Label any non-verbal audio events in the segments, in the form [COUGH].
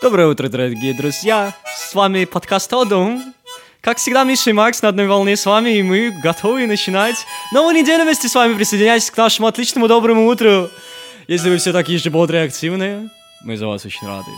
Доброе утро, дорогие друзья! С вами подкаст Одум. Как всегда, Миша и Макс на одной волне с вами, и мы готовы начинать новую неделю вместе с вами. Присоединяйтесь к нашему отличному доброму утру. Если вы все такие же бодрые и активные, мы за вас очень рады.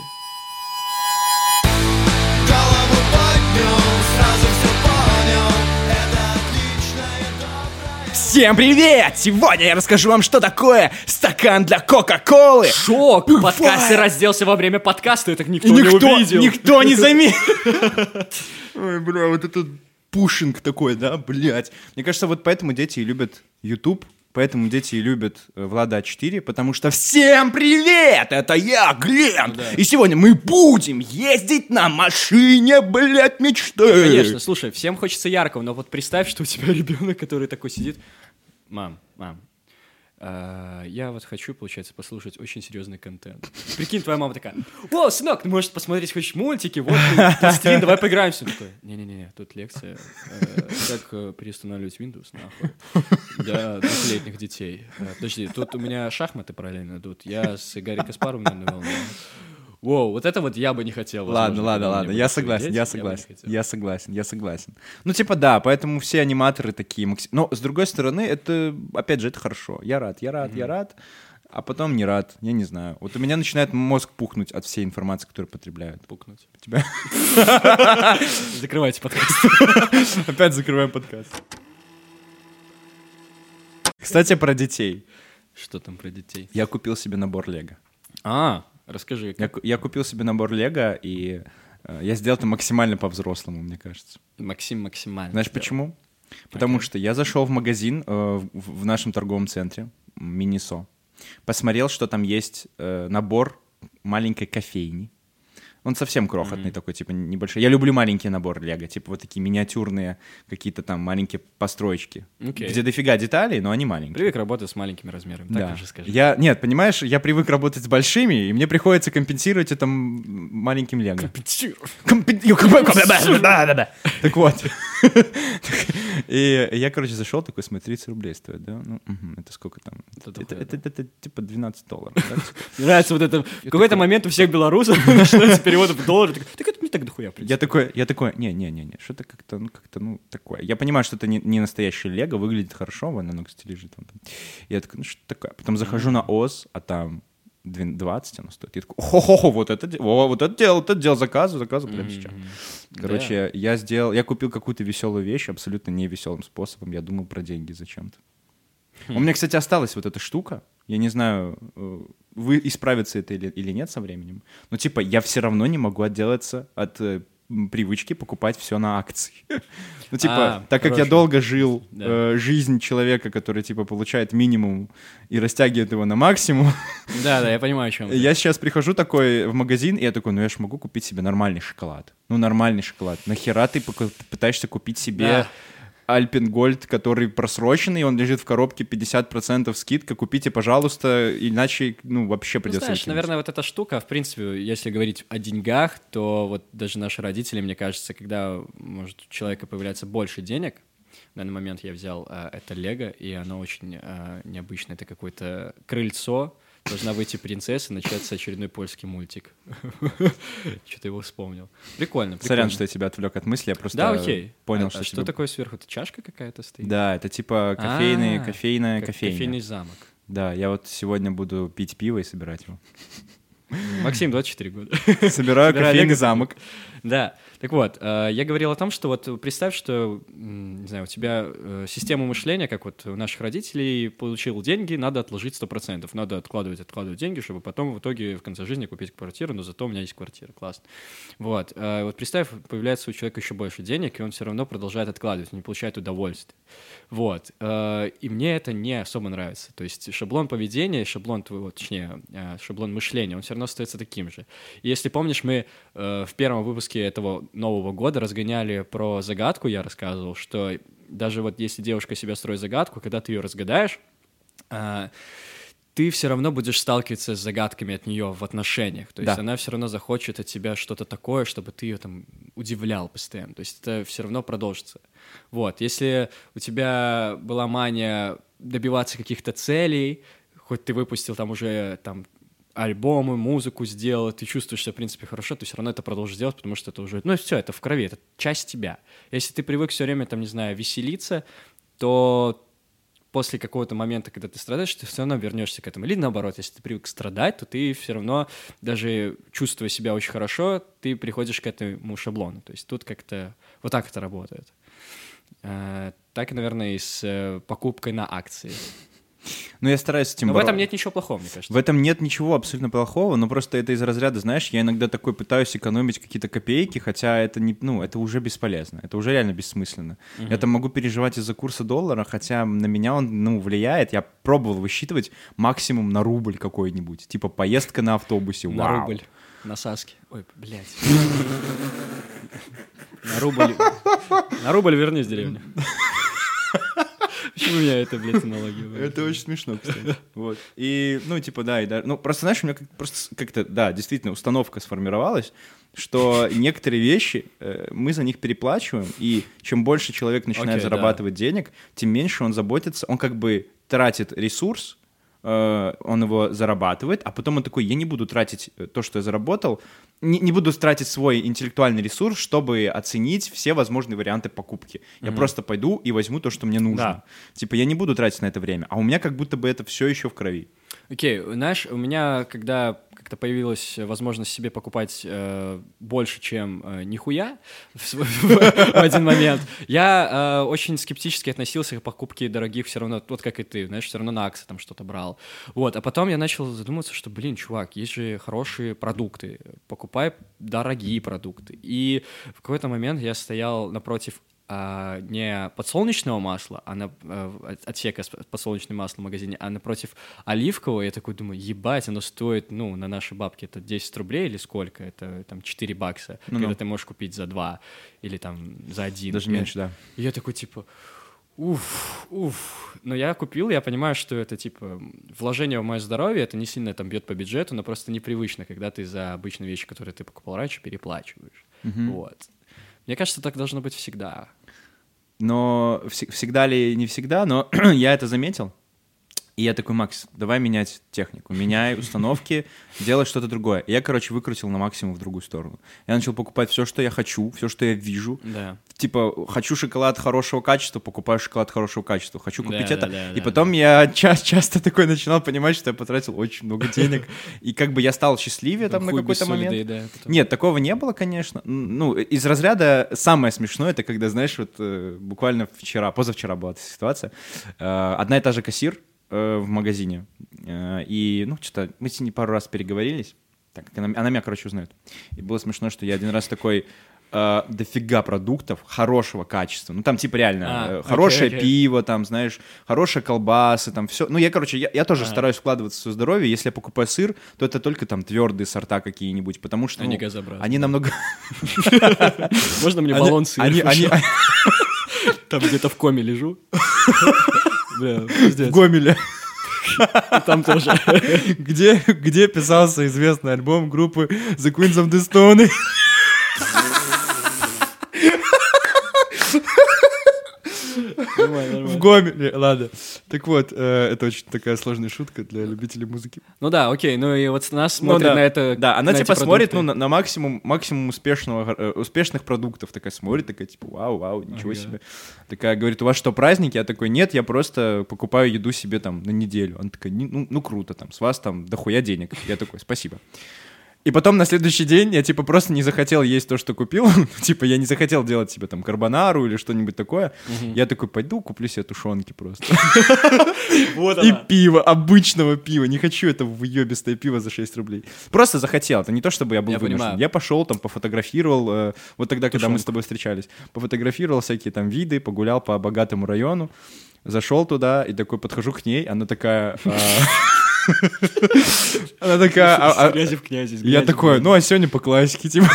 Всем привет! Сегодня я расскажу вам, что такое стакан для Кока-Колы. Шок! Бывает. Подкастер разделся во время подкаста, это никто, И не никто, увидел. никто не заметил. [LAUGHS] Ой, бля, вот это пушинг такой, да, блядь. Мне кажется, вот поэтому дети и любят YouTube, поэтому дети и любят э, Влада А4, потому что всем привет! Это я, Глент! И сегодня мы будем ездить на машине, блядь, мечты. Конечно, слушай, всем хочется яркого, но вот представь, что у тебя [LAUGHS] ребенок, который такой сидит. Мам, мам, а, я вот хочу, получается, послушать очень серьезный контент. Прикинь, твоя мама такая, о, сынок, ты можешь посмотреть хочешь мультики, вот пластилин, [LAUGHS] давай поиграем. Все такое, не-не-не, тут лекция, э, как э, переустанавливать Windows, нахуй, для двухлетних детей. Э, Подожди, тут у меня шахматы параллельно идут, я с Гарри Каспаровым на волне. Воу, вот это вот я бы не хотел. Ладно, возможно, ладно, ладно, будут я согласен, я согласен, хотел. я согласен, я согласен. Ну, типа, да, поэтому все аниматоры такие максим... Но, с другой стороны, это, опять же, это хорошо. Я рад, я рад, я рад, а потом не рад, я не знаю. Вот у меня начинает мозг пухнуть от всей информации, которую потребляют. Пукнуть. У тебя? [LAUGHS] Закрывайте подкаст. [LAUGHS] Опять закрываем подкаст. Кстати, про детей. Что там про детей? Я купил себе набор Лего. А, расскажи. Я, Как... ку- я купил себе набор Лего, и э, я сделал это максимально по-взрослому, мне кажется. Максим максимально. Знаешь сделал. почему? Потому Окей. что я зашел в магазин э, в, в нашем торговом центре Минисо, посмотрел, что там есть э, набор маленькой кофейни. Он совсем крохотный такой, типа небольшой. Я люблю маленькие наборы Лего, типа вот такие миниатюрные какие-то там маленькие построечки, Окей. где дофига деталей, но они маленькие. Привык работать с маленькими размерами, так Да. уже скажи. Я, нет, понимаешь, я привык работать с большими, и мне приходится компенсировать это маленьким Лего. Компен- Да, да, да. Так вот. [LAUGHS] И я, короче, зашел, такой, смотри, 30 рублей стоит, да? Ну, это сколько там? Это Это, это, типа 12 долларов, [LAUGHS] нравится вот это. В какой-то момент у всех [LAUGHS] белорусов начинается перевод в доллары. Так это не так дохуя. Я такой, я такой, не-не-не, что-то как-то, ну, как-то, ну, такое. Я понимаю, что это не, не настоящее Лего, выглядит хорошо, вон оно, кстати, лежит. Вон там. Я такой, ну, что такое? Потом захожу на ОЗ, а там 20 оно стоит. Я такой, хо-хо-хо, вот это, о, вот это делал, вот это делал, заказываю, заказываю прямо сейчас. Короче, я сделал, я купил какую-то веселую вещь, абсолютно не веселым способом. Я думал про деньги зачем-то. У меня, кстати, осталась вот эта штука. Я не знаю, э, вы исправится это или, или нет со временем. Но типа я все равно не могу отделаться от э, привычки покупать все на акции. Ну типа, А, так как я долго жил Да. э, жизнь человека, который типа получает минимум и растягивает его на максимум, [LAUGHS] Да, да, я понимаю, о чем. я сейчас прихожу такой в магазин, и я такой, ну я ж могу купить себе нормальный шоколад. Ну нормальный шоколад. Нахера ты пытаешься купить себе Да. Альпенгольд, который просроченный, он лежит в коробке 50% скидка, купите, пожалуйста, иначе, ну, вообще Ну, придется знаешь, выкинуть. наверное, вот эта штука, в принципе, если говорить о деньгах, то вот даже наши родители, мне кажется, когда, может, у человека появляется больше денег, в данный момент я взял а, это Лего, и оно очень а, необычное. Это какое-то крыльцо, должна выйти принцесса, и начаться очередной польский мультик. [LAUGHS] Что-то его вспомнил. Прикольно, прикольно. Сорян, что я тебя отвлек от мысли, я просто Да, окей. понял, А- что а что тебе- такое сверху? Это чашка какая-то стоит? Да, это типа кофейный, А, кофейная Как кофейня. Кофейный замок. Да, я вот сегодня буду пить пиво и собирать его. Максим, 24 года. Собираю кофейный замок. [LAUGHS] Да, так вот, э, я говорил о том, что вот представь, что, не знаю, у тебя э, система мышления, как вот у наших родителей, получил деньги, надо отложить 100%, надо откладывать, откладывать деньги, чтобы потом в итоге в конце жизни купить квартиру, но зато у меня есть квартира, классно. Вот, э, вот представь, появляется у человека еще больше денег, и он все равно продолжает откладывать, не получает удовольствия. Вот, и мне это не особо нравится, то есть шаблон поведения, шаблон твоего, точнее, шаблон мышления, он все равно остается таким же. И если помнишь, мы в первом выпуске этого Нового года разгоняли про загадку, я рассказывал, что даже вот если девушка себе строит загадку, когда ты ее разгадаешь, а, ты все равно будешь сталкиваться с загадками от нее в отношениях. То есть Да. она все равно захочет от тебя что-то такое, чтобы ты ее там удивлял постоянно. То есть это все равно продолжится. Вот. Если у тебя была мания добиваться каких-то целей, хоть ты выпустил там уже там альбомы, музыку сделал, ты чувствуешь себя, в принципе, хорошо, ты все равно это продолжишь делать, потому что это уже, ну, все, это в крови, это часть тебя. Если ты привык все время, там, не знаю, веселиться, то после какого-то момента, когда ты страдаешь, ты все равно вернешься к этому. Или наоборот, если ты привык страдать, то ты все равно, даже чувствуя себя очень хорошо, ты приходишь к этому шаблону. То есть тут как-то вот так это работает. Э, Так, наверное, и с э, покупкой на акции. Ну, я стараюсь с этим Но в этом боро- нет ничего плохого, мне кажется. В этом нет ничего абсолютно плохого, но просто это из разряда, знаешь, я иногда такой пытаюсь экономить какие-то копейки, хотя это не, ну, это уже бесполезно, это уже реально бессмысленно. Я там могу переживать из-за курса доллара, хотя на меня он, ну, влияет. Я пробовал высчитывать максимум на рубль какой-нибудь, типа поездка на автобусе. На рубль. На Саске. Ой, блядь. [LAUGHS] На рубль. На рубль вернись в деревню. [LAUGHS] Почему меня это, блядь, аналогия? Это очень смешно, кстати. [LAUGHS] Вот. И, ну, типа, да, и да. Ну, просто, знаешь, у меня просто как-то, да, действительно, установка сформировалась, что [LAUGHS] некоторые вещи э, мы за них переплачиваем, и чем больше человек начинает да. зарабатывать денег, тем меньше он заботится, он как бы тратит ресурс, он его зарабатывает, а потом он такой, я не буду тратить э, то, что я заработал, не, не буду тратить свой интеллектуальный ресурс, чтобы оценить все возможные варианты покупки. Я просто пойду и возьму то, что мне нужно. Да. Типа я не буду тратить на это время, а у меня как будто бы это все еще в крови. Окей, знаешь, у меня, когда как-то появилась возможность себе покупать э, больше, чем э, нихуя в, свой- [LAUGHS] в один момент, я э, очень скептически относился к покупке дорогих все равно, вот как и ты, знаешь, все равно на акции там что-то брал. Вот, а потом я начал задумываться, что, блин, чувак, есть же хорошие продукты, покупай дорогие продукты. И в какой-то момент я стоял напротив а, не подсолнечного масла, а на, от- отсека с подсолнечным маслом в магазине, а напротив оливкового, я такой думаю, ебать, оно стоит, ну, на наши бабки это 10 рублей или сколько? Это там 4 бакса, Ну-ну. когда ты можешь купить за 2 или там за 1. Даже меньше, да. И я такой, типа, уф, уф. Но я купил, я понимаю, что это, типа, вложение в мое здоровье, это не сильно там бьет по бюджету, но просто непривычно, когда ты за обычные вещи, которые ты покупал раньше, переплачиваешь. Вот. Мне кажется, так должно быть всегда. Но вс- всегда ли не всегда, но [CLEARS THROAT] я это заметил. И я такой, Макс, давай менять технику, меняй установки, делай что-то другое. И я, короче, выкрутил на максимум в другую сторону. Я начал покупать все, что я хочу, все, что я вижу. Да. Типа, хочу шоколад хорошего качества, покупаю шоколад хорошего качества. Хочу купить Да, это. да, да, и да, потом я ча- часто такой начинал понимать, что я потратил очень много денег. И как бы я стал счастливее там на какой-то момент. Нет, такого не было, конечно. Ну, из разряда самое смешное, это когда, знаешь, вот э, буквально вчера, позавчера была эта ситуация. Э, одна и та же кассир э, в магазине. Э, и, ну, что-то мы с ней пару раз переговорились. Так, она, она меня, короче, узнает. И было смешно, что я один раз такой э, дофига продуктов хорошего качества. Ну, там, типа, реально, А, э, хорошее окей. пиво, там, знаешь, хорошие колбасы, там, все. Ну, я, короче, я, я тоже Ага. стараюсь вкладываться в свое здоровье. Если я покупаю сыр, то это только там твердые сорта какие-нибудь, потому что... Они ну, газообразные. Они намного... Можно мне баллон они, Там где-то в коме лежу. Бля, [LAUGHS] в. Гомеле, [LAUGHS] Там тоже. [LAUGHS] где, где писался известный альбом группы The Queens of the Stone. Нормально, [LAUGHS] В. Гомеле, ладно. Так вот, э, это очень такая сложная шутка для любителей музыки. Ну да, окей, ну и вот нас Ну смотрит да. на это. Да, она типа смотрит ну, на, на максимум, максимум успешного, э, успешных продуктов. Такая смотрит, такая типа, вау, вау, ничего Ага. себе. Такая говорит, у вас что, праздники? Я такой, нет, я просто покупаю еду себе там на неделю. Она такая, «Не- ну, ну круто, там, с вас там дохуя денег. Я такой, спасибо. И потом на следующий день я, типа, просто не захотел есть то, что купил. [LAUGHS] типа, я не захотел делать себе там карбонару или что-нибудь такое. Я такой, пойду куплю себе тушенки просто. [LAUGHS] Вот И пиво, обычного пива. Не хочу это въебистое пиво за 6 рублей. Просто захотел. Это не то, чтобы я был Я вынужден. понимаю. Я пошел там, пофотографировал. э, вот тогда, когда мы с тобой встречались. Пофотографировал всякие там виды, погулял по богатому району. Зашел туда и такой подхожу к ней. Она такая... а, [LAUGHS] Она такая... а, а, Я такой, ну а сегодня по классике, типа.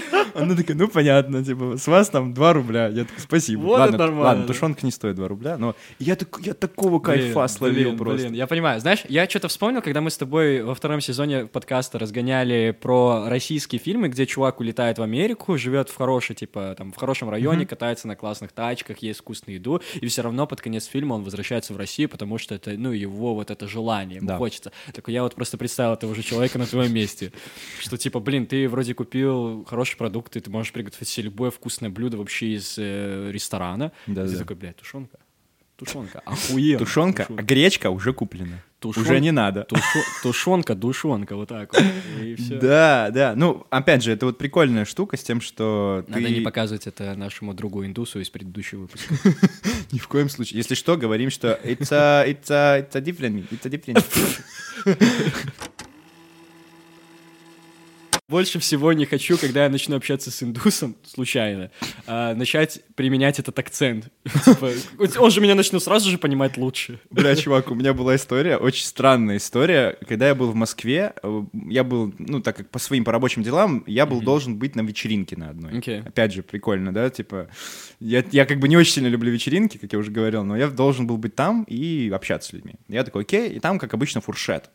[LAUGHS] Она такая, ну понятно, типа, с вас там 2 рубля. Я такой, спасибо. Вот ладно, это нормально, Ладно, тушенка не стоит 2 рубля, но я, так, я такого кайфа Блин, словил блин, просто. блин, я понимаю. Знаешь, я что-то вспомнил, когда мы с тобой во втором сезоне подкаста разгоняли про российские фильмы, где чувак улетает в Америку, живет в хорошей, типа, там, в хорошем районе, катается на классных тачках, ест вкусную еду, и все равно под конец фильма он возвращается в Россию, потому что это, ну, его вот это желание, ему Да. хочется. Так я вот просто представил этого же человека на твоем месте, что, типа, блин, ты вроде купил хорошие продукты, ты можешь приготовить себе любое вкусное блюдо вообще из э, ресторана, и ты Да-да. такой, блядь, тушенка. Тушенка, охуенно. Тушенка, а гречка уже куплена. Тушен- Уже не надо. Тушу- Тушенка, душонка, вот так вот. И все. [LAUGHS] Да, да. Ну, опять же, это вот прикольная штука с тем, что Надо ты... не показывать это нашему другу индусу из предыдущего выпуска. [LAUGHS] Ни в коем случае. Если что, говорим, что it's a, it's a, it's a different, it's a different. [LAUGHS] Больше всего не хочу, когда я начну общаться с индусом, случайно, а, начать применять этот акцент. [LAUGHS] Типа, он же меня начнет сразу же понимать лучше. Бля, чувак, у меня была история, очень странная история. Когда я был в Москве, э, я был, ну, так как по своим по рабочим делам, я был должен быть на вечеринке на одной. Окей. Опять же, прикольно, да, типа, я, я как бы не очень сильно люблю вечеринки, как я уже говорил, но я должен был быть там и общаться с людьми. Я такой, окей, и там, как обычно, фуршет.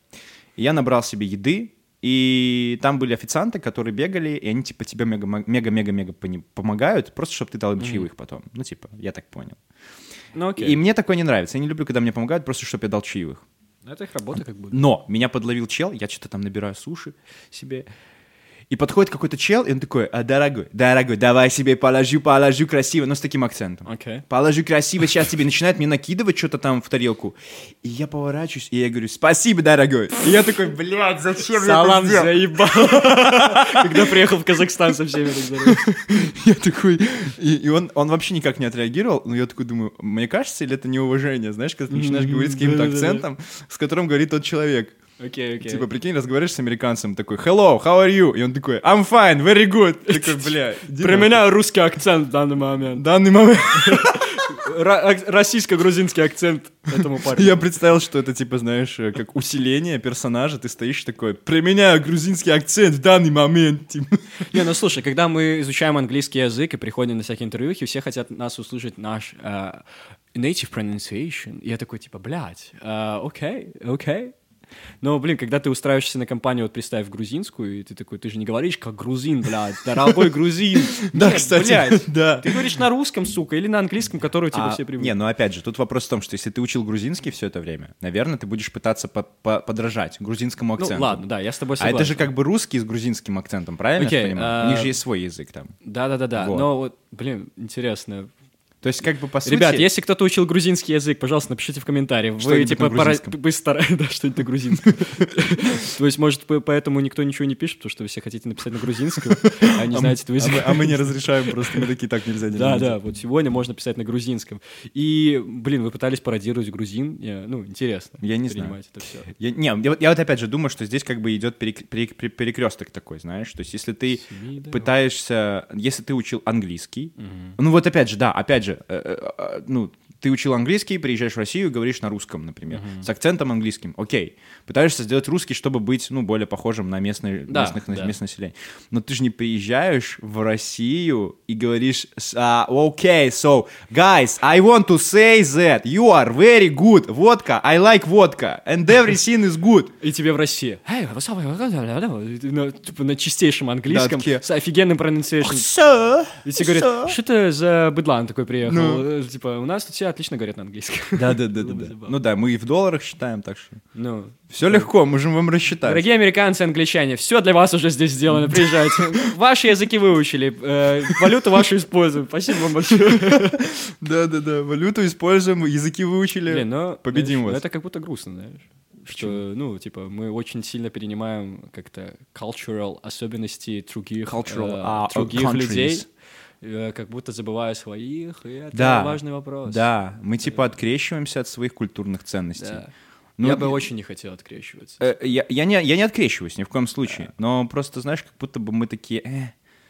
И я набрал себе еды, и там были официанты, которые бегали, и они, типа, тебе мега-мега-мега помогают, просто чтобы ты дал им чаевых потом. Ну, типа, я так понял. Ну окей. И мне такое не нравится. Я не люблю, когда мне помогают, просто чтобы я дал чаевых. Это их работа как бы. Но меня подловил чел, я что-то там набираю суши себе. И подходит какой-то чел, и он такой, а, дорогой, дорогой, давай себе положу, положу красиво, но с таким акцентом. Окей. Положу красиво, сейчас тебе начинает мне накидывать что-то там в тарелку. И я поворачиваюсь, и я говорю, спасибо, дорогой. И я такой, блядь, зачем Салам я это сделал? заебал. [LAUGHS] Когда приехал в Казахстан со всеми. [LAUGHS] Я такой, и, он, вообще никак не отреагировал, но я такой думаю, мне кажется, или это неуважение, знаешь, когда ты начинаешь говорить с каким-то акцентом, с которым говорит тот человек. Окей, окей. Типа, прикинь, разговариваешь с американцем, такой, hello, how are you? И он такой, I'm fine, very good. Такой, бля, [LAUGHS] нахуй». Применяю русский акцент в данный момент. Данный момент [LAUGHS] Российско-грузинский акцент этому [LAUGHS] парню. я представил, что это, типа, знаешь, э, как усиление персонажа, ты стоишь такой, применяю грузинский акцент в данный момент. Не, ну слушай, когда мы изучаем английский язык и приходим на всякие интервьюхи, все хотят нас услышать наш э, native pronunciation. И я такой, типа, блядь, э, окей, окей. Но, блин, когда ты устраиваешься на компанию, вот представь, грузинскую, и ты такой, ты же не говоришь как грузин, блядь, дорогой грузин. [LAUGHS] Да, кстати, да. Ты говоришь на русском, сука, или на английском, который типа А, все привыкли. не, ну опять же, тут вопрос в том, что если ты учил грузинский все это время, наверное, ты будешь пытаться по- по- подражать грузинскому Ну, акценту. ладно, да, я с тобой А согласен. это же как бы русский с грузинским акцентом, правильно я понимаю? У них а- же есть свой язык там. Да-да-да-да, но вот, блин, интересно. То есть как бы по сути... Ребят, если кто-то учил грузинский язык, пожалуйста, напишите в комментариях. Вы, типа, грузинском. [LAUGHS] быстро... [LAUGHS] Да, что-нибудь на грузинском. [LAUGHS] То есть, может, по- поэтому никто ничего не пишет, потому что вы все хотите написать на грузинском, а не знаете этого А языка. а мы не разрешаем просто, мы такие так нельзя. не Да, надо». да, вот сегодня можно писать на грузинском. И, блин, вы пытались пародировать грузин. Ну, интересно. Я не знаю. это все. Не, я, вот- опять же думаю, что здесь как бы идет перек- перек- пере- перекресток такой, знаешь, то есть если ты пытаешься, если ты учил английский, ну вот опять же, да, опять же, э, э, э, ну ты учил английский, приезжаешь в Россию и говоришь на русском, например, с акцентом английским, окей, пытаешься сделать русский, чтобы быть, ну более похожим на местный, Да, местных, да. местное население, но ты же не приезжаешь в Россию и говоришь, с- а, окей, so guys, I want to say that you are very good, водка, I like vodka, and everything [LAUGHS] is good. И тебе в России. На, типа, на чистейшем английском, такие, с офигенным pronunciation. И тебе говорят, что это за быдлан такой приехал? Ну. Э, Типа, у нас тут все отлично говорят на английском. Да, да, да, да, да. Ну да, мы и в долларах считаем, так что. Ну, Все легко, можем вам рассчитать. Дорогие американцы, англичане, все для вас уже здесь сделано, [LAUGHS] приезжайте. Ваши языки выучили, э, валюту вашу используем. Спасибо вам большое. [LAUGHS] Да, да, да. Валюту используем, языки выучили. Блин, но, Победим знаешь, вас. Это как будто грустно, знаешь. Что, ну, типа, мы очень сильно перенимаем как-то cultural особенности других, Cultural, э, а, других countries. людей, как будто забывая своих, и это Да. важный вопрос. Да, мы типа открещиваемся от своих культурных ценностей. Да. Ну, Я бы и- очень не хотел открещиваться. Э, Я, я, не, я не открещиваюсь ни в коем случае, но просто, знаешь, как будто бы мы такие... «э».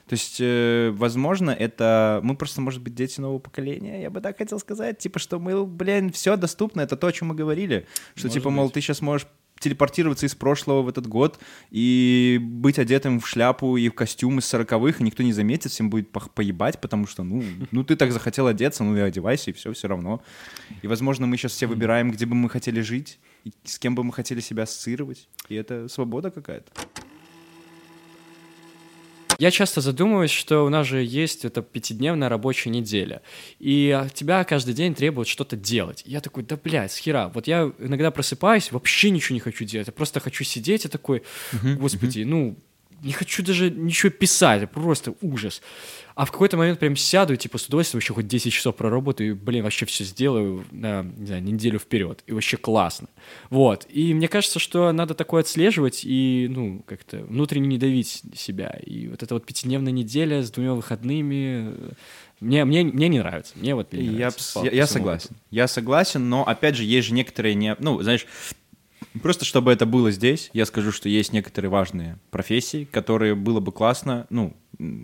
То есть, э, возможно, это... Мы просто, может быть, дети нового поколения, я бы так хотел сказать. Типа, что мы, блин, все доступно, это то, о чем мы говорили. Что, Может типа, мол, быть. ты сейчас можешь телепортироваться из прошлого в этот год и быть одетым в шляпу и в костюм из сороковых, и никто не заметит, всем будет пох- поебать, потому что, ну, ну ты так захотел одеться, ну и одевайся, и все, все равно. И, возможно, мы сейчас все выбираем, где бы мы хотели жить, и с кем бы мы хотели себя ассоциировать, и это свобода какая-то. Я часто задумываюсь, что у нас же есть эта пятидневная рабочая неделя, и тебя каждый день требуют что-то делать. И я такой, да, блядь, с хера. Вот я иногда просыпаюсь, вообще ничего не хочу делать, я просто хочу сидеть и такой, господи, ну, не хочу даже ничего писать, просто ужас. А в какой-то момент прям сяду и типа с удовольствием еще хоть 10 часов проработаю и, блин, вообще все сделаю на, не знаю, неделю вперед. И вообще классно. Вот. И мне кажется, что надо такое отслеживать и, ну, как-то внутренне не давить себя. И вот эта вот пятидневная неделя с двумя выходными, э, мне, мне, мне не нравится. Мне вот не Я, нравится. пс- по- я, я по самому согласен. Я согласен, но опять же, есть же некоторые не. Ну, знаешь, просто чтобы это было здесь, я скажу, что есть некоторые важные профессии, которые было бы классно, ну,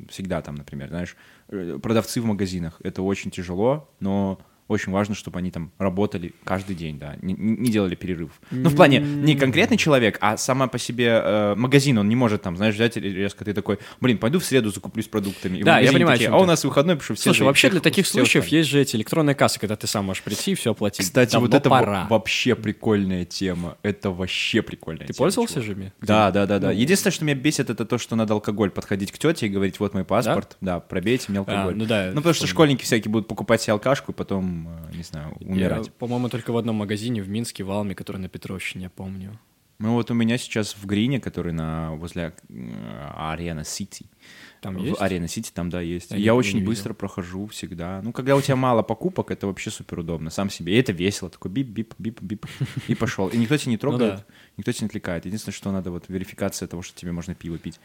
всегда там, например, знаешь, э, продавцы в магазинах. Это очень тяжело, но очень важно, чтобы они там работали каждый день, да, не, не делали перерыв. Ну, в плане, не конкретный человек, а сама по себе э, магазин, он не может там, знаешь, взять и резко ты такой, блин, пойду в среду закуплюсь продуктами. И Да, я понимаю, такие, а у ты. нас выходной, потому что все... Слушай, за- вообще для таких случаев устали. есть же эти электронные кассы, когда ты сам можешь прийти и все оплатить. Кстати, Давно вот это пора. вообще прикольная тема. Это вообще прикольная Ты тема, пользовался чувак. же ими? Да, да, да, да. Единственное, что меня бесит, это то, что надо алкоголь подходить к тете и говорить, вот мой паспорт, да, пробейте мне алкоголь. ну да, Ну, потому что школьники всякие будут покупать себе алкашку и потом, э, не знаю, умирать. Я, по-моему, только в одном магазине в Минске, в Алме, который на Петровщине, я помню. Ну вот у меня сейчас в Грине, который на возле Арена Сити. Там в есть? Арена Сити там, да, есть. Я Я, очень быстро прохожу всегда. Ну, когда у тебя мало покупок, это вообще супер удобно. Сам себе. И это весело. Такой бип-бип, бип-бип. И пошел. И никто тебя не трогает, Ну да. никто тебя не отвлекает. Единственное, что надо, вот верификация того, что тебе можно пиво пить.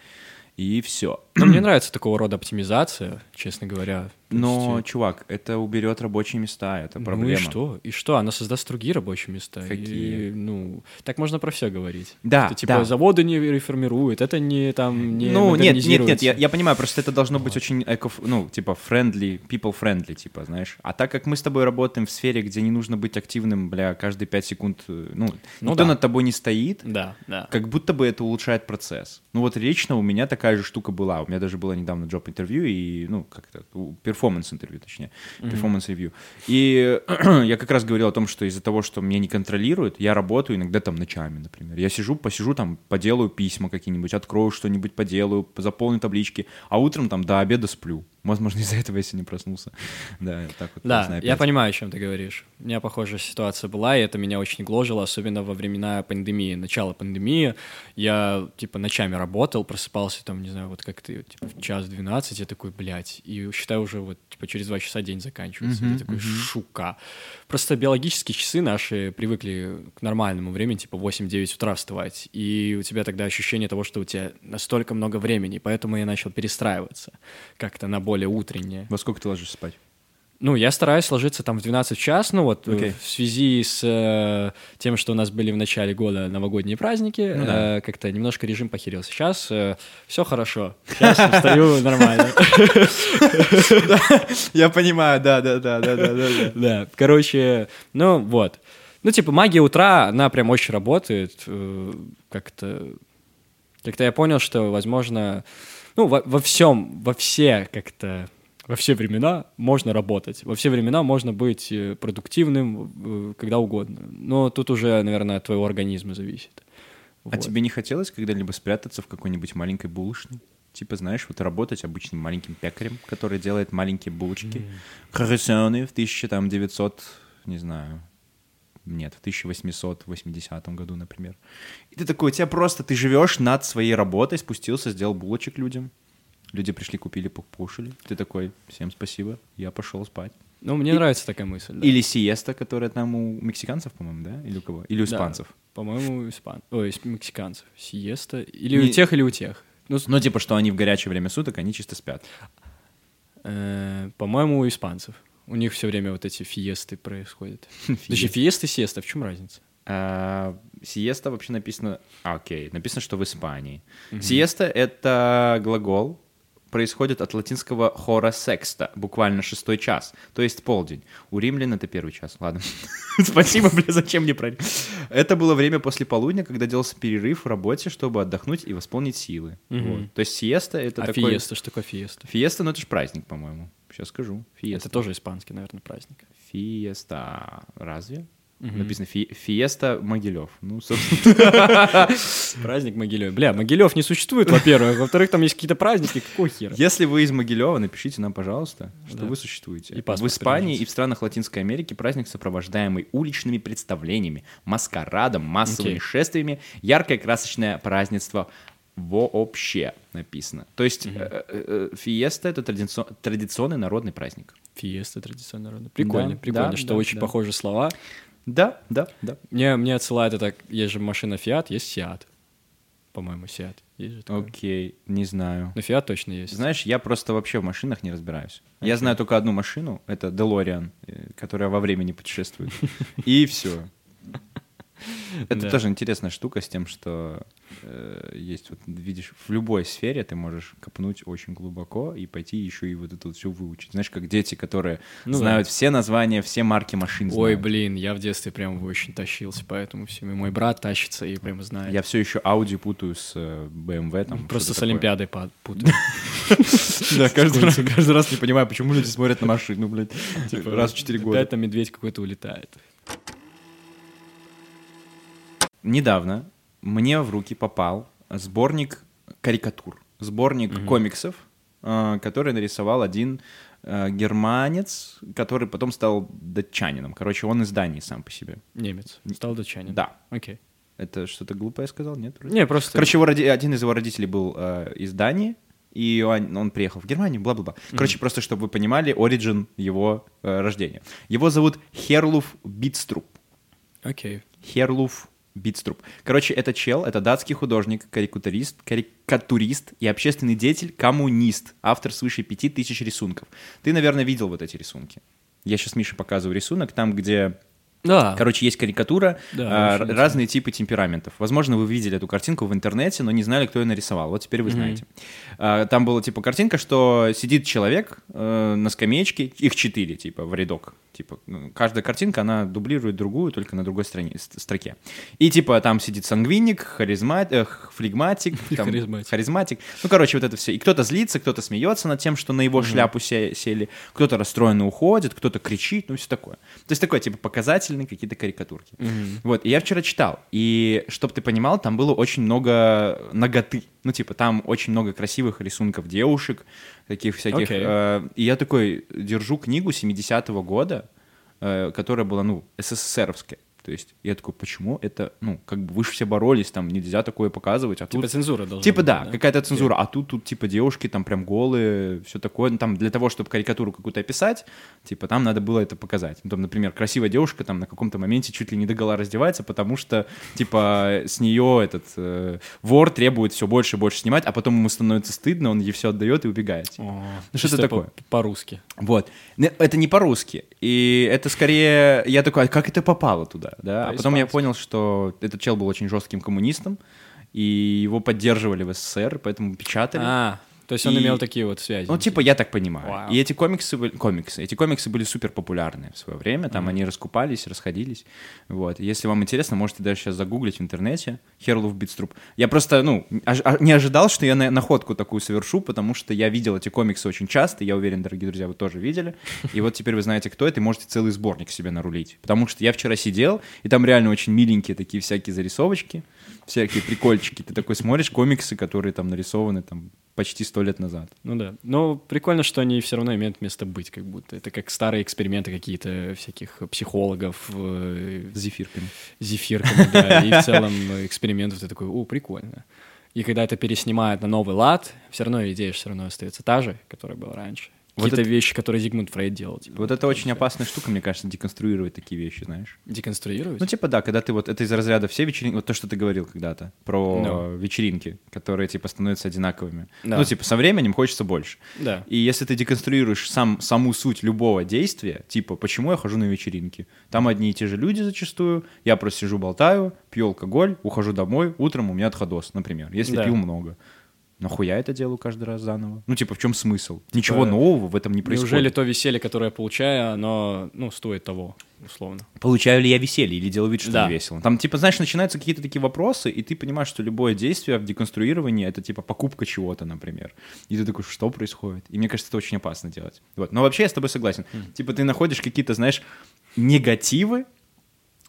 И все. Но мне нравится такого рода оптимизация, честно говоря. Но, есть, чувак, это уберет рабочие места, это ну проблема. и что? И что? Она создаст другие рабочие места. Какие? И, ну, так можно про все говорить. Да, Что, типа, да. заводы не реформируют, это не там не ну, нет, нет, нет, я, я понимаю, просто это должно быть очень eco, ну, типа, friendly, people friendly, типа, знаешь. А так как мы с тобой работаем в сфере, где не нужно быть активным, бля, каждые пять секунд, э, ну, Ну никто да. над тобой не стоит, Да, да. как будто бы это улучшает процесс. Ну вот лично у меня такая же штука была. У меня даже было недавно job-интервью и, ну, как-то, performance-интервью, точнее, performance review. И [CLEARS THROAT] я как раз говорил о том, что из-за того, что меня не контролируют, я работаю иногда там ночами, например. Я сижу, посижу там, поделаю письма какие-нибудь, открою что-нибудь, поделаю, заполню таблички, а утром там до обеда сплю. Возможно, [LAUGHS] из-за этого я сегодня проснулся. Да, так вот. Да, знаю, я понимаю, о чем ты говоришь. У меня похожая ситуация была, и это меня очень гложило, особенно во времена пандемии, начала пандемии. Я, типа, ночами работал, просыпался там, не знаю, вот как ты, типа, в час 12, я такой, блядь, и считаю уже вот, типа, через два часа день заканчивается. Я такой, шука. Просто биологические часы наши привыкли к нормальному времени, типа, 8-9 утра вставать, и у тебя тогда ощущение того, что у тебя настолько много времени, поэтому я начал перестраиваться как-то на более утреннее. Во сколько ты ложишься спать? Ну, я стараюсь ложиться там в 12 час, ну вот э, Окей. в связи с э, тем, что у нас были в начале года новогодние праздники, Ну да. э, как-то немножко режим похерил. Сейчас все хорошо, сейчас встаю [LAUGHS] нормально. [LAUGHS] Я понимаю, да, да, да, да, да, да. Да, короче, ну вот. Ну, типа, магия утра, она прям очень работает. э, Как-то как-то я понял, что, возможно, ну, во, во всем, во все как-то, во все времена можно работать. Во все времена можно быть э, продуктивным э, когда угодно. Но тут уже, наверное, от твоего организма зависит. А Вот. тебе не хотелось когда-либо спрятаться в какой-нибудь маленькой булочной? Типа, знаешь, вот работать обычным маленьким пекарем, который делает маленькие булочки. Круассаны в 1900, не знаю, нет, в 1880 году, например. И ты такой, у тебя просто, ты живешь над своей работой, спустился, сделал булочек людям. Люди пришли, купили, покушали. Ты такой, всем спасибо, я пошел спать. Ну, мне И- нравится такая мысль. да. Или сиеста, которая там у мексиканцев, по-моему, да? Или у кого? Или у Да. испанцев. По-моему, у испан... Ой, мексиканцев. Сиеста. Или Не- у тех, или у тех. Ну, Ну, типа, что они в горячее время суток, они чисто спят. э, по-моему, у испанцев. У них все время вот эти фиесты происходят. [LAUGHS] Даже фиесты, сиеста, в чем разница? А, Сиеста вообще написано... а, Окей, написано, что в Испании. Сиеста — это глагол, происходит от латинского хора секста, буквально шестой час, то есть полдень. У римлян это первый час, ладно. [LAUGHS] Спасибо, бля, зачем мне про... Это было время после полудня, когда делался перерыв в работе, чтобы отдохнуть и восполнить силы. То есть сиеста — это А такой... фиеста, что такое фиеста? Фиеста, ну это же праздник, по-моему. Сейчас скажу. Фиеста. Это тоже испанский, наверное, праздник. Фиеста. Разве? Написано фи- Фиеста Могилев. Ну, [LAUGHS] собственно, Праздник Могилев. Бля, Могилев не существует, во-первых. Во-вторых, там есть какие-то праздники. Какого хера? если вы из Могилева, напишите нам, пожалуйста, что Да. вы существуете. И в Испании и в странах Латинской Америки праздник, сопровождаемый уличными представлениями, маскарадом, массовыми шествиями, яркое красочное празднество вообще написано. То есть э, э, э, фиеста — это традицион- традиционный народный праздник. Фиеста традиционно народная. Прикольно, Да, прикольно, да, что да, очень да. похожи слова. Да, да, да. Мне, мне отсылает это, есть же машина Фиат, есть Сиат. По-моему, Сиат. Есть же такое. Окей, не знаю. Но Фиат точно есть. Знаешь, я просто вообще в машинах не разбираюсь. Я знаю только одну машину, это DeLorean, э, которая во времени путешествует. [LAUGHS] И все. [LAUGHS] Это тоже интересная штука с тем, что э, есть вот видишь в любой сфере ты можешь копнуть очень глубоко и пойти еще и вот это вот все выучить. Знаешь, как дети, которые Ну знают все названия, все марки машин. Ой, блин, я в детстве прям очень тащился, поэтому всем. И мой брат тащится и прям знает. Я все еще Audi путаю с э, BMW там. Просто что-то с. Олимпиадой путаю. [LAUGHS] Да, каждый раз, не понимаю, почему люди смотрят на машину, блядь, типа, раз в 4 года. Там медведь какой-то улетает. Недавно мне в руки попал сборник карикатур, сборник комиксов, э, который нарисовал один э, германец, который потом стал датчанином. Короче, он из Дании сам по себе. Немец. Стал датчанин. Да. Окей. Это что-то глупое сказал, нет? вроде? Не, просто... Короче, его роди- один из его родителей был э, из Дании, и он, он приехал в Германию, бла-бла-бла. Короче, просто чтобы вы понимали, оригин его э, рождения. Его зовут Херлуф Битструп. Окей. Херлуф Битструп. Короче, это чел, это датский художник, карикатурист, карикатурист и общественный деятель, коммунист, автор свыше пяти тысяч рисунков. Ты, наверное, видел вот эти рисунки. Я сейчас Мише показываю рисунок, там, где, Да. короче, есть карикатура, Да, а, разные типы темпераментов. Возможно, вы видели эту картинку в интернете, но не знали, кто ее нарисовал. Вот теперь вы знаете. А, Там была, типа, картинка, что сидит человек э, на скамеечке, их четыре, типа, в рядок. Типа, ну, каждая картинка, она дублирует другую, только на другой стране, строке. И, типа, там сидит сангвиник, харизмат, э, флегматик, [LAUGHS] там, Харизматик. харизматик. Ну, короче, вот это все. И кто-то злится, кто-то смеется над тем, что на его шляпу се- сели, кто-то расстроенно уходит, кто-то кричит, ну, все такое. То есть такое, типа, показательные какие-то карикатурки. Вот, и я вчера читал, и, чтобы ты понимал, там было очень много ноготы. Ну, типа, там очень много красивых рисунков девушек, таких всяких. Окей. э, и я такой держу книгу 70-го года, которая была, ну, СССРовская. То есть я такой, почему это, ну, как бы вы же все боролись, там нельзя такое показывать, а Типа тут... цензура должна Типа быть, да, какая-то цензура, а тут, тут типа девушки там прям голые, все такое, ну, там для того, чтобы карикатуру какую-то описать, типа там надо было это показать. Ну, там, например, красивая девушка там на каком-то моменте чуть ли не догола раздевается, потому что типа с нее этот э, вор требует все больше и больше снимать, а потом ему становится стыдно, он ей все отдает и убегает. типа. О, Ну, что-то чисто такое. по- По-русски. Вот. Это не по-русски. И это скорее... Я такой, а как это попало туда? Да? А потом я понял, что этот чел был очень жестким коммунистом, и его поддерживали в СССР, поэтому печатали. А, то есть он И- имел такие вот связи. Ну, типа, я так понимаю. Вау. И эти комиксы были, комиксы, эти комиксы были супер популярны в свое время. Там они раскупались, расходились. Вот. Если вам интересно, можете даже сейчас загуглить в интернете Херлуф Битструп. Я просто, ну, а- не ожидал, что я на- находку такую совершу, потому что я видел эти комиксы очень часто. Я уверен, дорогие друзья, вы тоже видели. И вот теперь вы знаете, кто это, и можете целый сборник себе нарулить. Потому что я вчера сидел, и там реально очень миленькие такие всякие зарисовочки, всякие прикольчики. Ты такой смотришь комиксы, которые там нарисованы там почти сто лет назад. Ну да. Но прикольно, что они все равно имеют место быть, как будто. Это как старые эксперименты какие-то всяких психологов, э, С зефирками. зефирками, да, и в целом э, экспериментов ты такой, о, прикольно. И когда это переснимают на новый лад, все равно идея все равно остается та же, которая была раньше. Вот Какие-то это- вещи, которые Зигмунд Фрейд делал. типа, Вот это очень опасная штука, мне кажется, деконструировать такие вещи, знаешь. Деконструировать? Ну, типа, да, когда ты вот, это из разряда все вечеринки, вот то, что ты говорил когда-то, про Да. вечеринки, которые, типа, становятся одинаковыми. Да. Ну, типа, со временем хочется больше. Да. И если ты деконструируешь сам, саму суть любого действия, типа, почему я хожу на вечеринки? Там одни и те же люди зачастую, я просто сижу, болтаю, пью алкоголь, ухожу домой, утром у меня отходос, например, если Да. пил много. Нахуя это делаю каждый раз заново? Ну, типа, в чем смысл? Ничего Типа, нового в этом не происходит. Неужели то веселье, которое я получаю, оно, ну, стоит того, условно? Получаю ли я веселье или делаю вид, что Да. весело? Там, типа, знаешь, начинаются какие-то такие вопросы, и ты понимаешь, что любое действие в деконструировании — это, типа, покупка чего-то, например. И ты такой, что происходит? И мне кажется, это очень опасно делать. Вот. Но вообще я с тобой согласен. Типа, ты находишь какие-то, знаешь, негативы,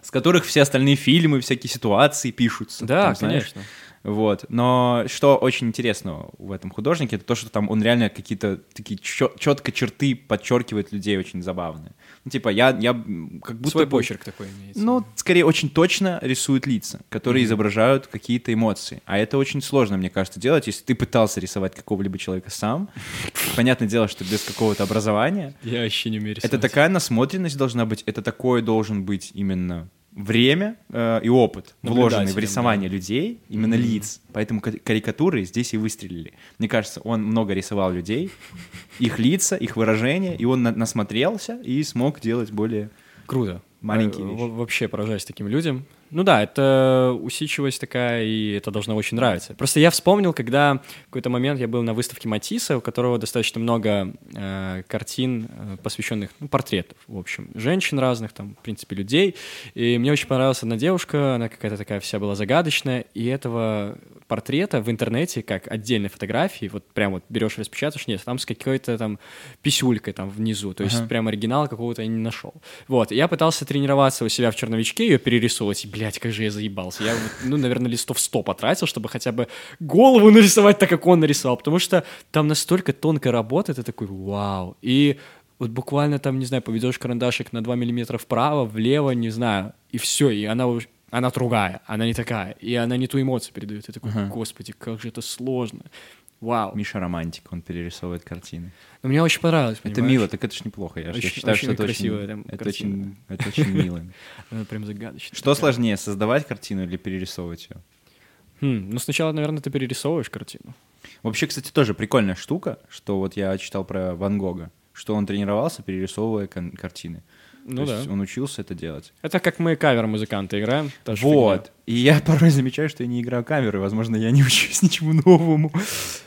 с которых все остальные фильмы, всякие ситуации пишутся. Да, Там, знаешь, конечно. Вот. Но что очень интересно в этом художнике, это то, что там он реально какие-то такие четко черты подчеркивает людей очень забавные. Ну, типа, я, я как будто Свой почерк такой имеется. Ну, скорее, очень точно рисует лица, которые изображают какие-то эмоции. А это очень сложно, мне кажется, делать, если ты пытался рисовать какого-либо человека сам. [LAUGHS] Понятное дело, что без какого-то образования. я вообще не умею Это рисовать. такая насмотренность должна быть, это такое должен быть именно время э, и опыт, вложенный в рисование людей, именно лиц. Поэтому ка- карикатуры здесь и выстрелили. Мне кажется, он много рисовал людей, [LAUGHS] их лица, их выражения, и он на- насмотрелся и смог делать более... Круто. Маленькие Э, вещи. во- Вообще поражаюсь таким людям. Ну да, это усидчивость такая, и это должно очень нравиться. Просто я вспомнил, когда в какой-то момент я был на выставке Матисса, у которого достаточно много э, картин, э, посвященных ну, портретов, в общем, женщин разных, там, в принципе, людей. И мне очень понравилась одна девушка, она какая-то такая вся была загадочная, и этого портрета в интернете, как отдельной фотографии, вот прям вот берешь, распечатаешь, нет, там с какой-то там писюлькой там внизу, то есть Ага. прям оригинала какого-то я не нашел. Вот, и я пытался тренироваться у себя в черновичке, ее перерисовывать, и, блядь, как же я заебался. Я, ну, наверное, листов 100 потратил, чтобы хотя бы голову нарисовать так, как он нарисовал, потому что там настолько тонкая работа, ты такой, вау. И вот буквально там, не знаю, поведешь карандашик на 2 миллиметра вправо, влево, не знаю, и все, и она она другая, она не такая, и она не ту эмоцию передает. Я такой, господи, как же это сложно. Вау. Миша романтик, он перерисовывает картины. Но мне очень понравилось. Это понимаешь? мило, так это ж неплохо. Я, ж- я Очень- считаю, очень что это красивая очень, там это картина. очень, это очень мило. [LAUGHS] Она прям загадочная. Что такая. сложнее, создавать картину или перерисовывать ее? Хм, ну, сначала, наверное, ты перерисовываешь картину. Вообще, кстати, тоже прикольная штука, что вот я читал про Ван Гога, что он тренировался, перерисовывая картины. Ну То да. есть он учился это делать. Это как мы кавер-музыканты играем. Вот. И я порой замечаю, что я не играю камеры, возможно, я не [LAUGHS] учусь ничему новому.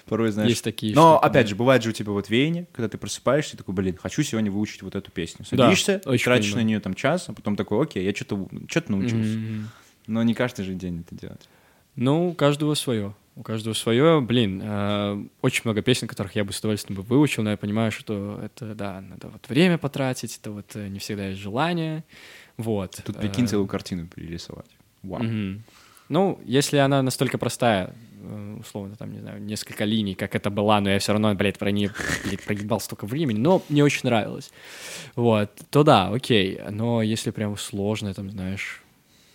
Порой, знаешь. Есть такие Но, опять да. же, бывает же у тебя вот веяние, когда ты просыпаешься и такой, блин, хочу сегодня выучить вот эту песню. Садишься, очень тратишь понимаю. на нее там час, а потом такой, окей, я что-то что научился. Мгм. Но не каждый же день это делать. Ну, каждого свое. У каждого свое. Блин, э, очень много песен, которых я бы с удовольствием бы выучил, но я понимаю, что это, да, надо вот время потратить, это вот э, не всегда есть желание. Вот. Тут прикинь Э, целую картину перерисовать. Вау. Мгм. Ну, если она настолько простая, э, условно, там, не знаю, несколько линий, как это была, но я все равно, блядь, про нее блядь, прогибал столько времени, но мне очень нравилось. Вот, то да, окей. Но если прям сложно, там, знаешь,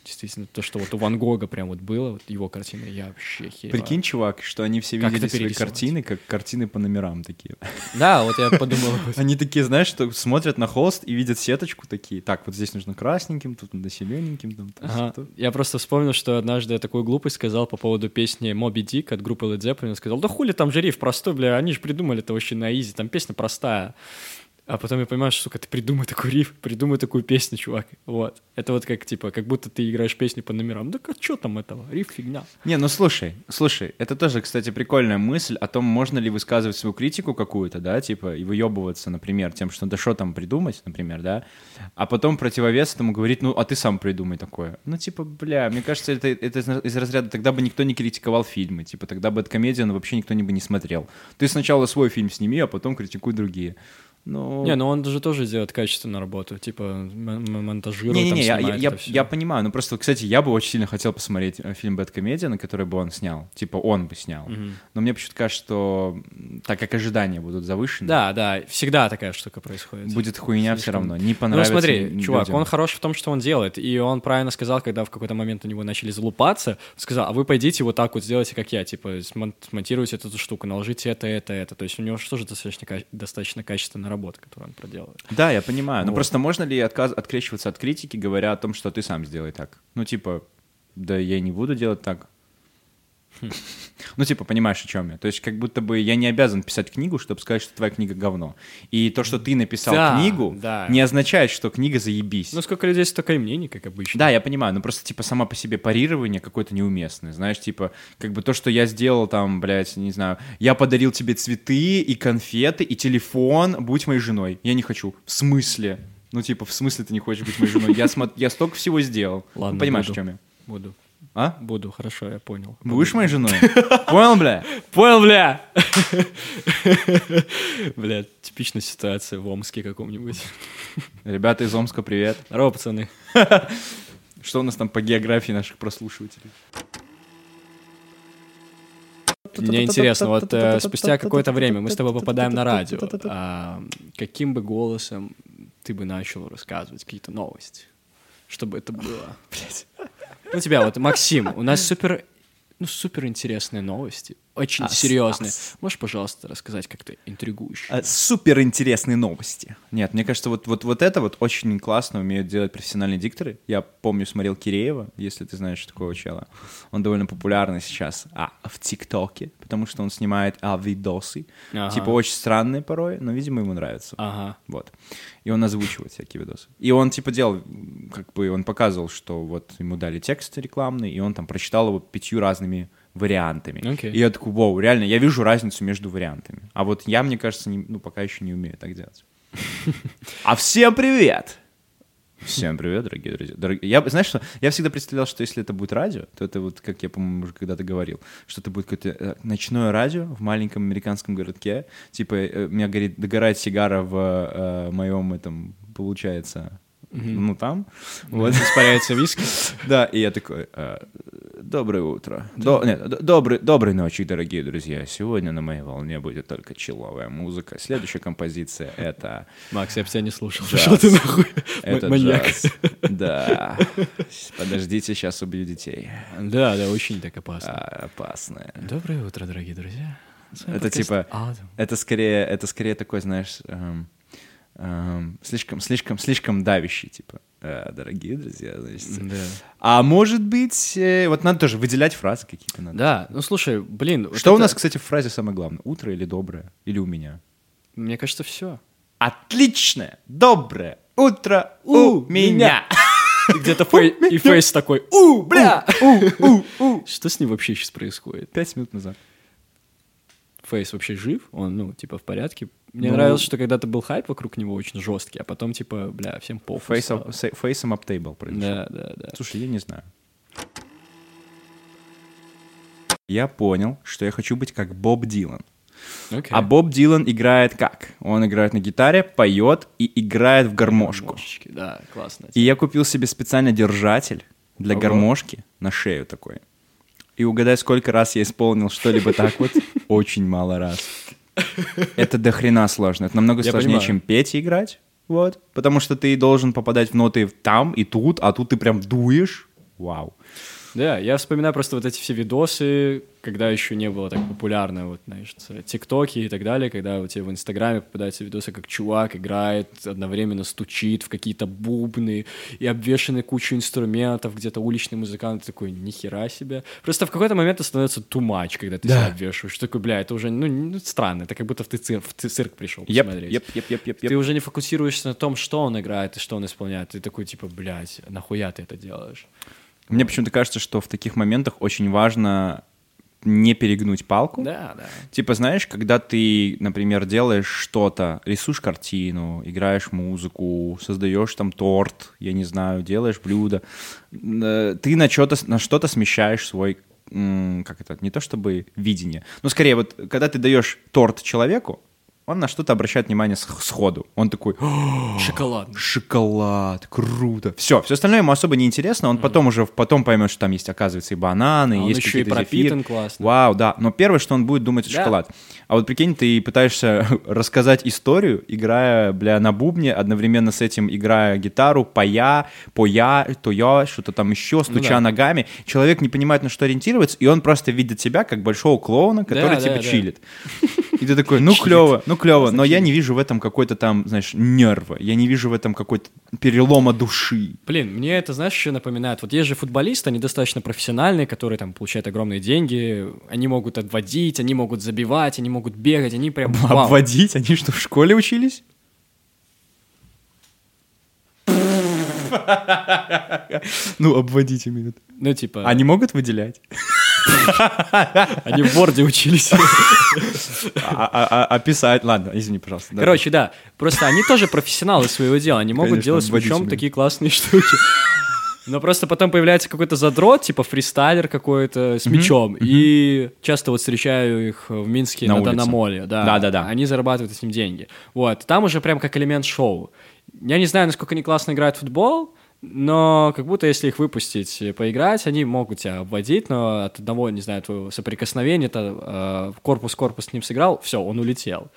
действительно, то, что вот у Ван Гога прям вот было, вот его картины, я вообще херю. Прикинь, чувак, что они все Как видели это свои картины, как картины по номерам такие. Да, вот я подумал. [LAUGHS] Они такие, знаешь, что смотрят на холст и видят сеточку такие. Так, вот здесь нужно красненьким, тут надо зелененьким. Там, Ага. Я просто вспомнил, что однажды я такую глупость сказал по поводу песни «Моби Дик» от группы Led Zeppelin. Сказал, да хули там же риф простой, бля, они же придумали это вообще на изи, там песня простая. А потом я понимаю, что, сука, ты придумай такой риф, придумай такую песню, чувак. Вот. Это вот как, типа, как будто ты играешь песни по номерам. Да а что там этого? Риф фигня. Не, ну слушай, слушай, это тоже, кстати, прикольная мысль о том, можно ли высказывать свою критику какую-то, да, типа, и выебываться, например, тем, что да что там придумать, например, да, а потом противовес этому говорить, ну, а ты сам придумай такое. Ну, типа, бля, мне кажется, это, это из- разряда, тогда бы никто не критиковал фильмы, типа, тогда бы от комедиана вообще никто не бы не смотрел. Ты сначала свой фильм сними, а потом критикуй другие. Ну, Не, ну он же тоже делает качественную работу, типа, монтажирует, Не-не-не, я, там, я, я, всё. я понимаю, ну просто, кстати, я бы очень сильно хотел посмотреть э, фильм «Бэткомедиан», который бы он снял, типа он бы снял. Мгм. Но мне почему-то кажется, что так как ожидания будут завышены, Да, да, всегда такая штука происходит. будет хуйня все Слишком. равно, не Ну понравится смотри, людям. чувак, он хорош в том, что он делает, и он правильно сказал, когда в какой-то момент у него начали залупаться, сказал, а вы пойдите вот так вот сделайте, как я, типа, смон- смонтируйте эту штуку, наложите это, это, это, то есть у него же тоже достаточно, достаточно качественная работа, которую он проделывает. Да, я понимаю, но Вот. просто можно ли отказ... открещиваться от критики, говоря о том, что ты сам сделай так? Ну типа, да я не буду делать так. [LAUGHS] Ну, типа, понимаешь, о чем я? То есть, как будто бы я не обязан писать книгу, чтобы сказать, что твоя книга говно. И то, что ты написал Да, книгу, да. не означает, что книга заебись. Ну, сколько людей, столько и мнений, как обычно. Да, я понимаю, но просто, типа, сама по себе парирование какое-то неуместное. Знаешь, типа, как бы то, что я сделал там, блядь, не знаю, я подарил тебе цветы и конфеты и телефон, будь моей женой. Я не хочу. В смысле? Ну, типа, в смысле ты не хочешь быть моей женой? Я, смо- я столько всего сделал. Ладно, ну, понимаешь, буду. о чем я? Буду. А? Буду, хорошо, я понял. Будешь моей женой? [LAUGHS] Понял, бля? Понял, бля! [LAUGHS] Бля, типичная ситуация в Омске каком-нибудь. Ребята из Омска, привет. Здорово, пацаны. [LAUGHS] Что у нас там по географии наших прослушивателей? Мне интересно, вот э, спустя какое-то время мы с тобой попадаем на радио. А, каким бы голосом ты бы начал рассказывать какие-то новости? Чтобы это было... Блядь. Ну, тебя вот, Максим, у нас супер, ну, супер интересные новости. Очень Ас, серьезные. ас. Можешь, пожалуйста, рассказать как-то интригующе? А, Супер интересные новости. Нет, мне кажется, вот, вот, вот это вот очень классно умеют делать профессиональные дикторы. Я помню, смотрел Киреева, если ты знаешь такого чела. Он довольно популярный сейчас а, в ТикТоке, потому что он снимает а, видосы. Ага. Типа очень странные порой, но, видимо, ему нравится. Ага. Вот. И он озвучивает всякие видосы. И он, типа, делал, как бы, он показывал, что вот ему дали текст рекламный, и он там прочитал его пятью разными вариантами. Окей. И я такой, вау, реально, я вижу разницу между вариантами. А вот я, мне кажется, не- ну, пока еще не умею так делать. [LAUGHS] А всем привет! Всем привет, дорогие друзья. Я, знаешь что, я всегда представлял, что если это будет радио, то это вот, как я, по-моему, уже когда-то говорил, что это будет какое-то э, ночное радио в маленьком американском городке. Типа, э, у меня горит, догорает сигара в э, моем этом, получается, ну, там. Вот. Испаряется виски. [LAUGHS] Да, и я такой, э, доброе утро. До- нет, добрый, доброй ночи, дорогие друзья. Сегодня на моей волне будет только человая музыка. Следующая композиция — это... Макс, я бы тебя не слушал. Джаз. Что ты нахуй? Это Маньяк. джаз. Да. [LAUGHS] Подождите, сейчас убью детей. Да, да, очень так опасно. А, опасное. Доброе утро, дорогие друзья. Это типа-. Это скорее, это скорее такой, знаешь, эм, эм, слишком, слишком, слишком давящий, типа. «Э, дорогие друзья, значит. Да. А может быть, э, вот надо тоже выделять фразы какие-то надо. Да, ну слушай, блин. вот Что у это- нас, кстати, в фразе самое главное? Утро или доброе? Или у меня? Мне кажется, все. Отличное, доброе утро у, меня. Где-то фей- и фейс такой, у, бля! Что с ним вообще сейчас происходит? Пять минут назад. Фейс вообще жив? Он, ну, типа, в порядке? Мне Ну- нравилось, что когда-то был хайп вокруг него очень жесткий, а потом, типа, бля, всем Face стало. up- say- Face up table произошел. Да, да, да. Слушай, я не знаю. Я понял, что я хочу быть как Боб Дилан. Окей. А Боб Дилан играет как? Он играет на гитаре, поет и играет в гармошку. Гармошечки, Да, классно. И я купил себе специально держатель для Ого. гармошки на шею такой. И угадай, сколько раз я исполнил что-либо так вот? [LAUGHS] Очень мало раз. Это до хрена сложно. Это намного Я сложнее, понимаю. чем петь и играть. Вот. Потому что ты должен попадать в ноты там и тут, а тут ты прям дуешь. Вау. Да, я вспоминаю просто вот эти все видосы, когда еще не было так популярно, вот, знаешь, тиктоки и так далее, когда у тебя в Инстаграме попадаются видосы, как чувак играет, одновременно стучит в какие-то бубны и обвешаны кучу инструментов, где-то уличный музыкант такой, нихера себе. Просто в какой-то момент это становится much, когда ты Да. себя обвешиваешь. Такой, бля, это уже, ну, странно, это как будто в ты цирк, в ты цирк пришел Еп, посмотреть. еп, еп, еп, еп, Ты еп. уже не фокусируешься на том, что он играет и что он исполняет. Ты такой, типа, блядь, нахуя ты это делаешь? Мне почему-то кажется, что в таких моментах очень важно не перегнуть палку. Да, да. Типа, знаешь, когда ты, например, делаешь что-то, рисуешь картину, играешь музыку, создаешь там торт, я не знаю, делаешь блюдо, э, ты на что-то, на что-то смещаешь свой, как это, не то чтобы видение, но скорее вот, когда ты даешь торт человеку, он на что-то обращает внимание сходу. Он такой, Шоколад. шоколад, круто. Все, все остальное ему особо не интересно. Он потом уже потом поймет, что там есть, оказывается, и бананы, А он есть еще и пропитан зефир. классно. Вау, да. Но первое, что он будет думать, это Да. шоколад. А вот прикинь, ты пытаешься [LAUGHS] рассказать историю, играя, бля, на бубне, одновременно с этим играя гитару, поя, поя, то я, что-то там еще, стуча Ну да. ногами. Человек не понимает, на что ориентироваться, и он просто видит тебя как большого клоуна, который Да, да, да. чилит. И ты такой, ну клево, ну клево, но я не вижу в этом какой-то там, знаешь, нерва. Я не вижу в этом какой-то перелома души. Блин, мне это, знаешь, еще напоминает. Вот есть же футболисты, они достаточно профессиональные, которые там получают огромные деньги, они могут отводить, они могут забивать, они могут бегать, они прям вау. Обводить? Они что, в школе учились? Ну, обводить имеют. Ну, типа, Они могут выделять? они в борде учились. А, а- а- а? Ладно, извини, пожалуйста. да. Короче, да, просто они тоже профессионалы своего дела, они могут делать с умеют. такие классные штуки. Но просто потом появляется какой-то задрот, типа фристайлер какой-то с мячом. И часто вот встречаю их в Минске На на, улице. Данамоле. Да, Да-да-да. Они зарабатывают этим деньги. Вот. Там уже прям как элемент шоу. Я не знаю, насколько они классно играют в футбол, но как будто если их выпустить поиграть, они могут тебя обводить, но от одного, не знаю, твоего соприкосновения, то корпус-корпус с ним сыграл, все, он улетел.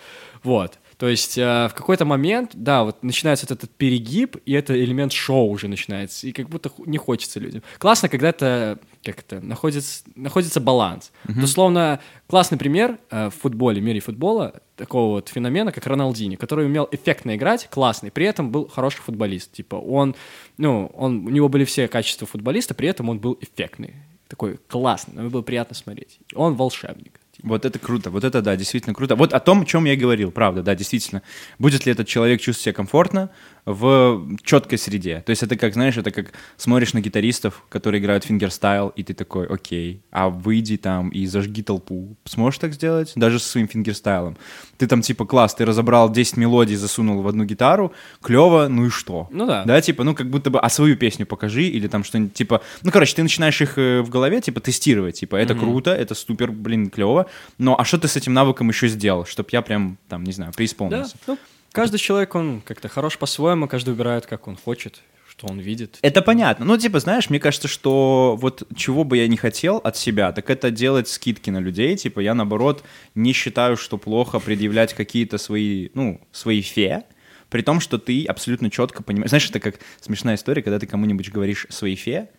Вот. То есть э, в какой-то момент, да, вот начинается вот этот перегиб, и это элемент шоу уже начинается, и как будто не хочется людям. Классно, когда это как это находится, находится баланс. Вот Условно, классный пример э, в футболе, в мире футбола, такого вот феномена, как Роналдиньо, который умел эффектно играть, классный, при этом был хороший футболист. Типа он, ну, он, у него были все качества футболиста, при этом он был эффектный. Такой классный, ему было приятно смотреть. Он волшебник. Вот это круто, вот это да, действительно круто. Вот о том, о чем я и говорил, правда, да, действительно. Будет ли этот человек чувствовать себя комфортно в четкой среде? То есть это как, знаешь, это как смотришь на гитаристов, которые играют fingerstyle, и ты такой, окей, а выйди там и зажги толпу. Сможешь так сделать? Даже со своим fingerstyle ом. Ты там типа, класс, ты разобрал 10 мелодий, засунул в одну гитару, клево, ну и что? Ну да. Да, типа, ну как будто бы, а свою песню покажи, или там что-нибудь, типа, ну, короче, ты начинаешь их э, в голове, типа, тестировать, типа, это круто, это супер, блин, клево, но а что ты с этим навыком еще сделал, чтобы я прям, там, не знаю, Да, преисполнился? ну, каждый человек, он как-то хорош по-своему, каждый выбирает, как он хочет, что он видит. Это понятно. Ну, типа, знаешь, мне кажется, что вот чего бы я не хотел от себя, так это делать скидки на людей. Типа, я, наоборот, не считаю, что плохо предъявлять какие-то свои, ну, свои фе, при том, что ты абсолютно четко понимаешь. Знаешь, это как смешная история, когда ты кому-нибудь говоришь свои фе,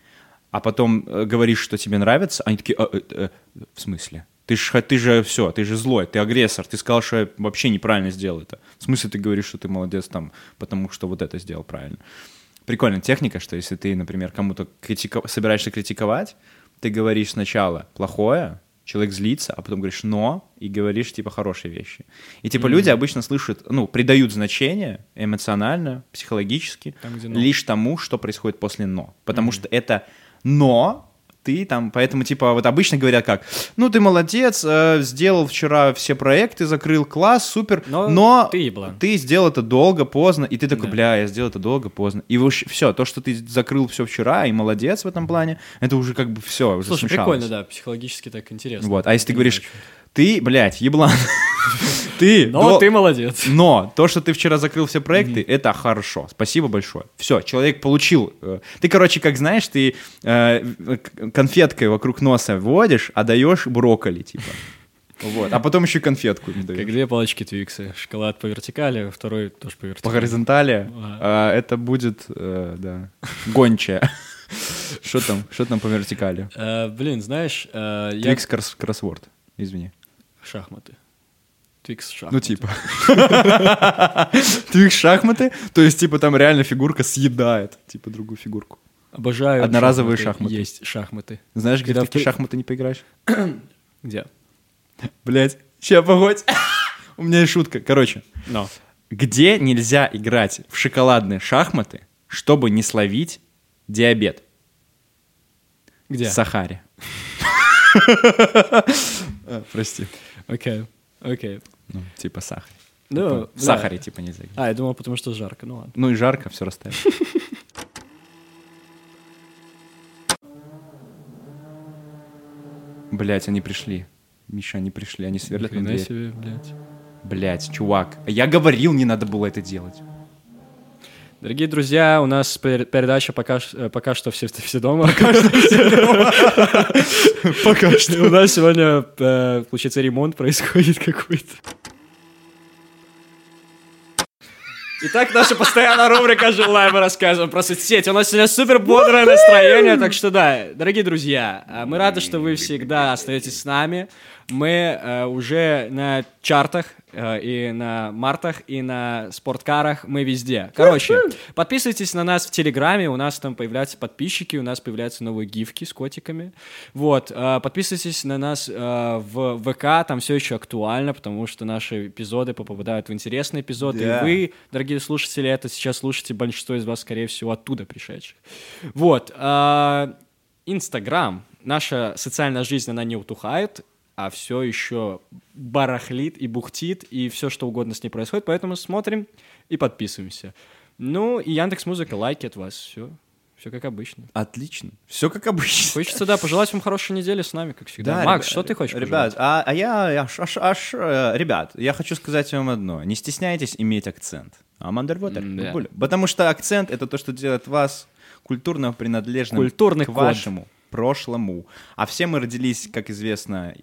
а потом э, говоришь, что тебе нравится, они такие, «А, э, э, в смысле? Ты же, ты же все, ты же злой, ты агрессор, ты сказал, что я вообще неправильно сделал это. В смысле ты говоришь, что ты молодец там, потому что вот это сделал правильно. Прикольная техника, что если ты, например, кому-то критико- собираешься критиковать, ты говоришь сначала плохое, человек злится, а потом говоришь «но» и говоришь, типа, хорошие вещи. И, типа, люди обычно слышат, ну, придают значение эмоционально, психологически Там, лишь тому, что происходит после «но». Потому что это «но», ты там, поэтому, типа, вот обычно говорят как, ну, ты молодец, э, сделал вчера все проекты, закрыл класс, супер, Но но, ты еблан». ты сделал это долго, поздно, и ты такой, Да. бля, я сделал это долго, поздно. И все, то, что ты закрыл все вчера и молодец в этом плане, это уже как бы все, уже Слушай, смешалось. прикольно, да, психологически так интересно. Вот, а если ты говоришь, ты, блядь, еблан, [LAUGHS] ты, Но до- ты молодец. но то, что ты вчера закрыл все проекты, это хорошо. Спасибо большое. Все, человек получил. э, Ты, короче, как знаешь, ты э, конфеткой вокруг носа вводишь, а даешь брокколи, типа. Вот. А потом еще конфетку не Как даешь. две палочки Твикса. Шоколад по вертикали, второй тоже по По вертикали. горизонтали Ага. а, это будет, э, да, гончая. [LAUGHS] Что там? Что там по вертикали? Э, Блин, знаешь, э. Твикс кросс- кроссворд. Извини. Шахматы. Твикс шахматы. Ну, типа. Твикс шахматы, то есть, типа, там реально фигурка съедает, типа, другую фигурку. Обожаю Одноразовые шахматы. Есть шахматы. Знаешь, где Когда в ты- шахматы не поиграешь? [CLEARS THROAT] Где? Блять, ща погодь. [LAUGHS] У меня есть шутка. Короче, Но. где нельзя играть в шоколадные шахматы, чтобы не словить диабет? Где? В Сахаре. [LAUGHS] А, Прости. Окей. Окей. Ну, типа сахар. Ну, В да. сахаре, типа, нельзя. А, я думал, потому что жарко. Ну ладно. Ну и жарко, все растает. [LAUGHS] Блять, они пришли. Миша, они пришли, они сверлят на дверь. себе, блядь. Блять, чувак, я говорил, не надо было это делать. Дорогие друзья, у нас пер- передача пока, э, пока что все, [LAUGHS] все дома. Пока [LAUGHS] что. У нас сегодня, э, получается, ремонт происходит [LAUGHS] какой-то. Итак, наша постоянная рубрика «Желаем мы рассказываем про соцсети». У нас сегодня супер бодрое настроение, так что да, дорогие друзья, э, мы рады, что вы всегда остаетесь с нами. Мы э, уже на чартах э, и на мартах, и на спорткарах. Мы везде. Короче, подписывайтесь на нас в Телеграме. У нас там появляются подписчики, у нас появляются новые гифки с котиками. Вот. э, Подписывайтесь на нас э, в ВК. Там все еще актуально, потому что наши эпизоды попадают в интересные эпизоды. Да. И вы, дорогие слушатели, это сейчас слушаете большинство из вас, скорее всего, оттуда пришедших. Вот. а, Инстаграм. Наша социальная жизнь, она не утухает, а все еще барахлит и бухтит, и все что угодно с ней происходит, поэтому смотрим и подписываемся. Ну, и Яндекс Музыка, лайки от вас, все. Все как обычно. Отлично. Все как обычно. Хочется, да, пожелать вам хорошей недели с нами, как всегда. Да, Макс, ребя- что ты хочешь Ребят, пожелать? а, а я, ш- аж- аж, э, ребят, я хочу сказать вам одно. Не стесняйтесь иметь акцент. А Мандервотер? М-да. Потому что акцент — это то, что делает вас культурно принадлежным Культурный к код. вашему прошлому. А все мы родились, как известно,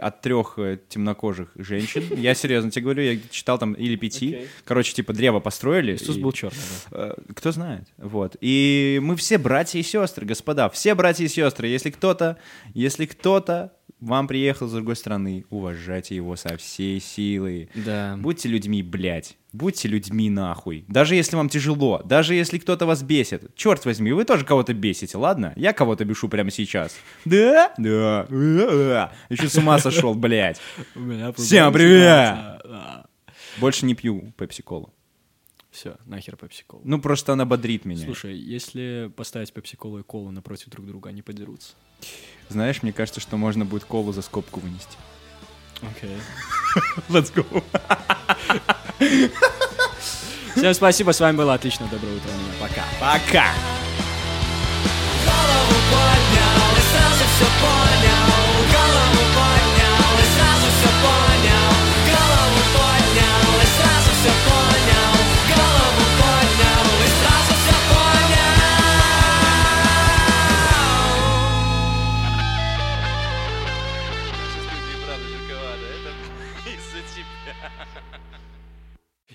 от трех э, темнокожих женщин. [LAUGHS] Я серьезно тебе говорю, я читал там или пяти. Окей. Короче, типа древо построили. Иисус и- был черный, Э, Кто знает. Вот. И мы все братья и сестры, господа. Все братья и сестры. Если кто-то, если кто-то вам приехал с другой страны, уважайте его со всей силы. да. Будьте людьми, блядь. Будьте людьми нахуй. Даже если вам тяжело, даже если кто-то вас бесит. Черт возьми, вы тоже кого-то бесите, ладно? Я кого-то бешу прямо сейчас. Да? Да. Еще с ума сошел, блядь. Всем привет! Больше не пью пепси-колу. Все, нахер пепси-колу. Ну, просто она бодрит меня. Слушай, если поставить пепси-колу и колу напротив друг друга, они подерутся. Знаешь, мне кажется, что можно будет колу за скобку вынести. Окей. [LAUGHS] Let's go. Всем спасибо, с вами было отлично. Доброе утро, меня. Пока. Пока. Голову поднял и сразу все понял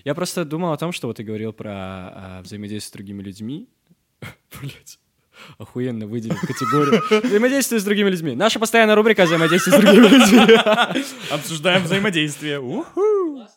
Я просто думал о том, что вот ты говорил про а, взаимодействие с другими людьми. [LAUGHS] Блять. Охуенно выделил категорию. Взаимодействие с другими людьми. Наша постоянная рубрика взаимодействие с другими людьми. Обсуждаем взаимодействие. Уху.